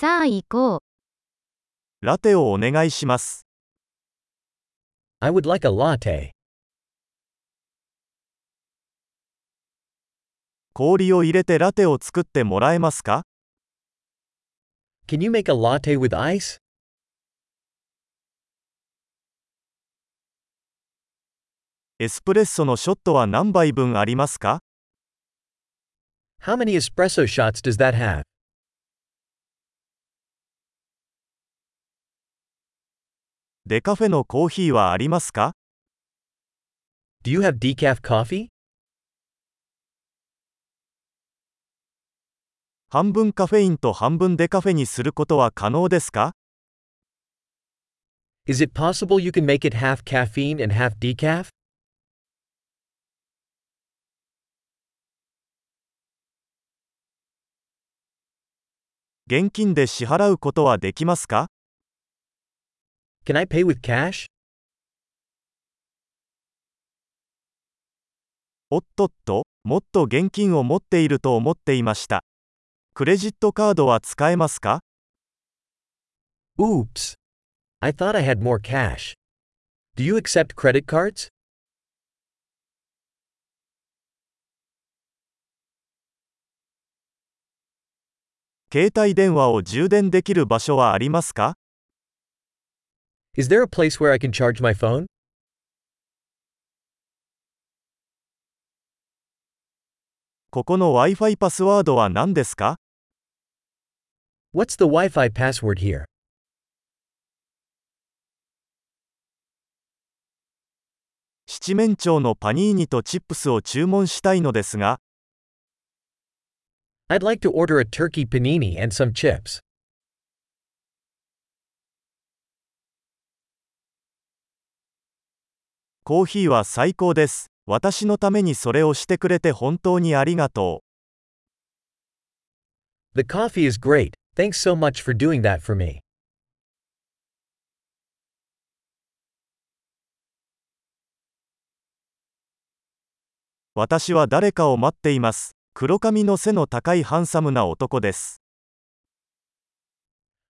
さあ行こう。ラテをお願いします。I would like a latte. 氷を入れてラテを作ってもらえますか Can you make a latte with ice? エスプレッソのショットは何杯分ありますか How many espresso shots does that have? デカフェのコーヒーはありますか Do you have decaf coffee? 半分カフェインと半分デカフェにすることは可能ですか Is it possible you can make it half caffeine and half decaf? 現金で支払うことはできますか Can I pay with cash? おっとっと、もっと現金を持っていると思っていました。クレジットカードは使えますか Oops. I thought I had more cash. Do you accept credit cards? 携帯電話を充電できる場所はありますか Is there a place where I can charge my phone? What's the Wi-Fi password here? i would like to order a turkey panini and some chips. コーヒーは最高です。私のためにそれをしてくれて本当にありがとう。The coffee is great, thanks so much for doing that for me. 私は誰かを待っています。黒髪の背の高いハンサムな男です。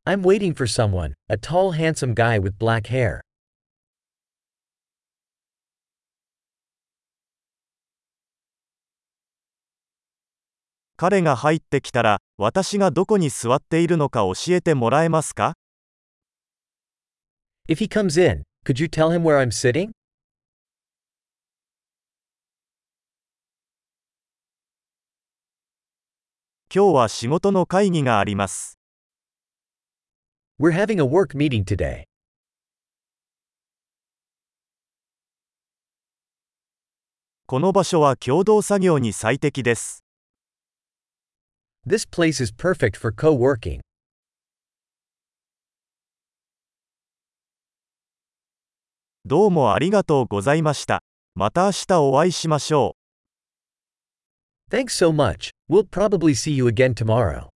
I'm waiting for someone, a tall, handsome guy with black hair. 彼が入ってきたら、私がどこに座っているのか教えてもらえますか If he comes in, could you tell him where I'm sitting? 今日は仕事の会議があります。We're having a work meeting today. この場所は共同作業に最適です。This place is perfect for co-working. Thanks so much. We'll probably see you again tomorrow.